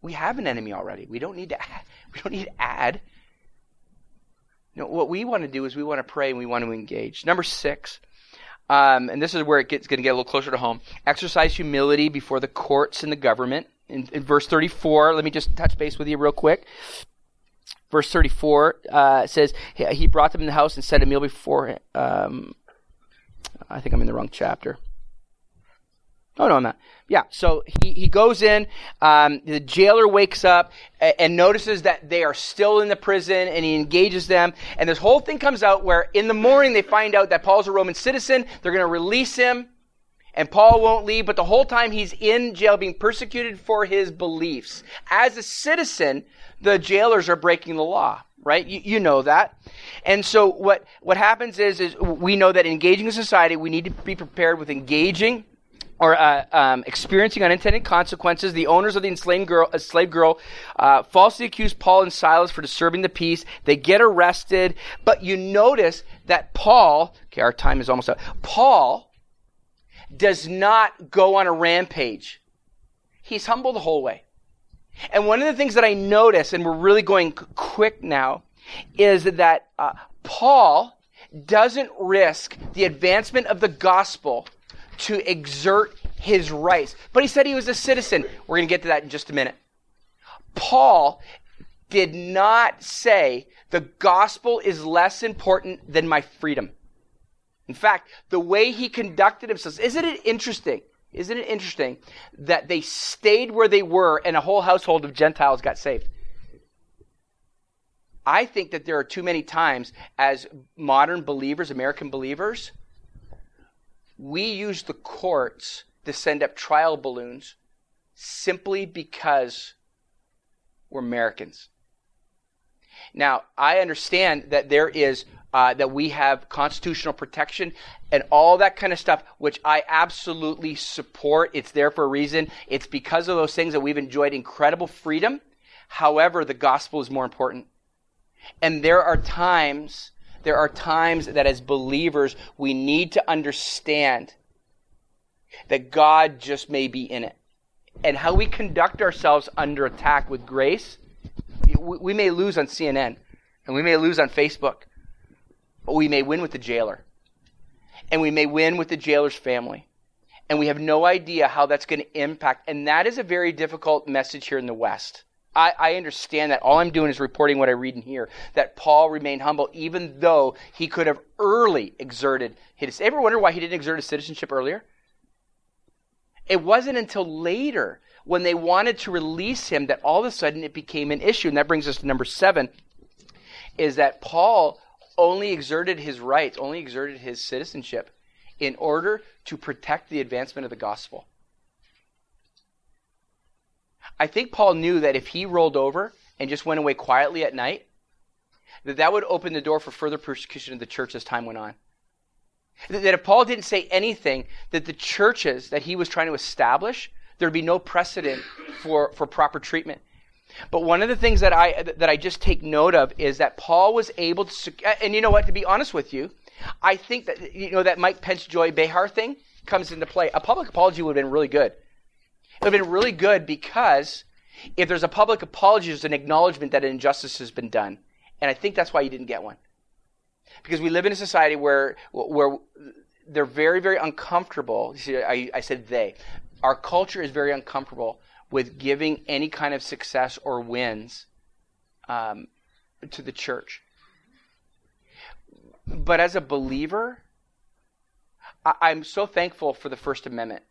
We have an enemy already. We don't need to add, we don't need to add know, what we want to do is we want to pray and we want to engage. Number six, um, and this is where it gets going to get a little closer to home. Exercise humility before the courts and the government. In, in verse 34, let me just touch base with you real quick. Verse 34 uh, says, He brought them in the house and set a meal before. Um, I think I'm in the wrong chapter. Oh, no, I'm not. Yeah, so he, he goes in. Um, the jailer wakes up and, and notices that they are still in the prison and he engages them. And this whole thing comes out where in the morning they find out that Paul's a Roman citizen. They're going to release him and Paul won't leave, but the whole time he's in jail being persecuted for his beliefs. As a citizen, the jailers are breaking the law, right? You, you, know that. And so what, what happens is, is we know that engaging in society, we need to be prepared with engaging or uh, um, experiencing unintended consequences. The owners of the enslaved girl, girl uh, falsely accuse Paul and Silas for disturbing the peace. They get arrested, but you notice that Paul, okay, our time is almost up. Paul does not go on a rampage. He's humble the whole way. And one of the things that I notice, and we're really going quick now, is that uh, Paul doesn't risk the advancement of the gospel to exert his rights. But he said he was a citizen. We're going to get to that in just a minute. Paul did not say the gospel is less important than my freedom. In fact, the way he conducted himself, isn't it interesting? Isn't it interesting that they stayed where they were and a whole household of Gentiles got saved? I think that there are too many times as modern believers, American believers, we use the courts to send up trial balloons simply because we're Americans. Now, I understand that there is uh, that we have constitutional protection and all that kind of stuff, which I absolutely support. It's there for a reason. It's because of those things that we've enjoyed incredible freedom. However, the gospel is more important. And there are times there are times that as believers we need to understand that God just may be in it. And how we conduct ourselves under attack with grace, we, may lose on CNN and we may lose on Facebook, but we may win with the jailer. And we may win with the jailer's family. And we have no idea how that's going to impact. And that is a very difficult message here in the West. I, I, understand that all I'm doing is reporting what I read in here. That Paul remained humble, even though he could have early exerted his. Ever wonder why he didn't exert his citizenship earlier? It wasn't until later when they wanted to release him that all of a sudden it became an issue. And that brings us to number seven: is that Paul only exerted his rights, only exerted his citizenship in order to protect the advancement of the gospel. I think Paul knew that if he rolled over and just went away quietly at night, that that would open the door for further persecution of the church as time went on. That if Paul didn't say anything, that the churches that he was trying to establish, there'd be no precedent for, for proper treatment. But one of the things that I that I just take note of is that Paul was able to, and you know what? To be honest with you, I think that you know that Mike Pence Joy Behar thing comes into play. A public apology would have been really good. Would have been really good because if there's a public apology, there's an acknowledgement that an injustice has been done. And I think that's why you didn't get one. Because we live in a society where, where they're very, very uncomfortable. See, I, I said they. Our culture is very uncomfortable with giving any kind of success or wins um, to the church. But as a believer, I, I'm so thankful for the First Amendment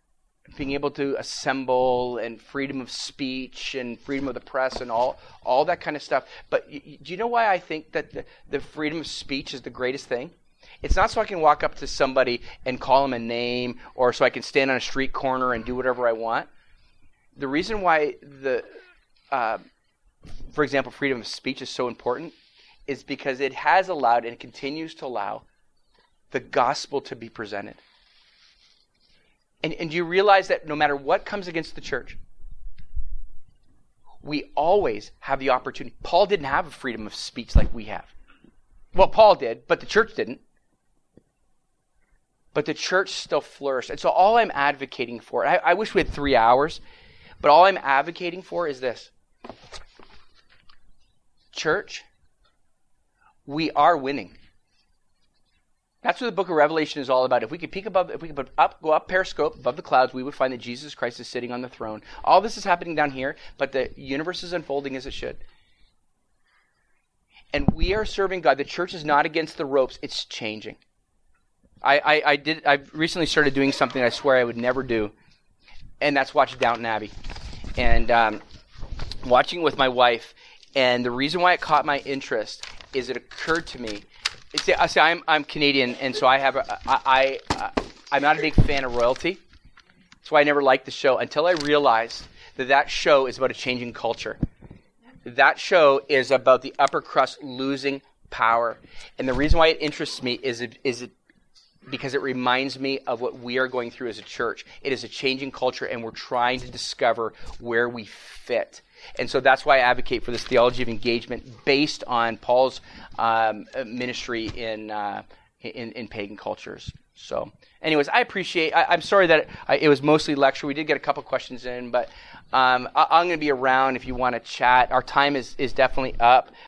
being able to assemble and freedom of speech and freedom of the press and all all that kind of stuff. But y- do you know why I think that the, the freedom of speech is the greatest thing? It's not so I can walk up to somebody and call them a name or so I can stand on a street corner and do whatever I want. The reason why the uh, for example, freedom of speech is so important is because it has allowed and continues to allow the gospel to be presented. And, and do you realize that no matter what comes against the church, we always have the opportunity. Paul didn't have a freedom of speech like we have. Well, Paul did, but the church didn't. But the church still flourished. And so all I'm advocating for, I, I wish we had three hours, but all I'm advocating for is this. Church, we are winning. That's what the book of Revelation is all about. If we could peek above, if we could up, go up periscope above the clouds, we would find that Jesus Christ is sitting on the throne. All this is happening down here, but the universe is unfolding as it should. And we are serving God. The church is not against the ropes; it's changing. I, I, I did. I recently started doing something I swear I would never do, and that's watch Downton Abbey, and um, watching with my wife. And the reason why it caught my interest is it occurred to me See, uh, see, I'm I'm Canadian, and so I have a, I, I uh, I'm not a big fan of royalty. That's why I never liked the show until I realized that that show is about a changing culture. That show is about the upper crust losing power, and the reason why it interests me is it, is it because it reminds me of what we are going through as a church. It is a changing culture, and we're trying to discover where we fit. And so that's why I advocate for this theology of engagement based on Paul's um, ministry in, uh, in, in pagan cultures. So, anyways, I appreciate. I, am sorry that it, it, was mostly lecture. We did get a couple questions in, but um, I, am going to be around if you want to chat. Our time is, is definitely up.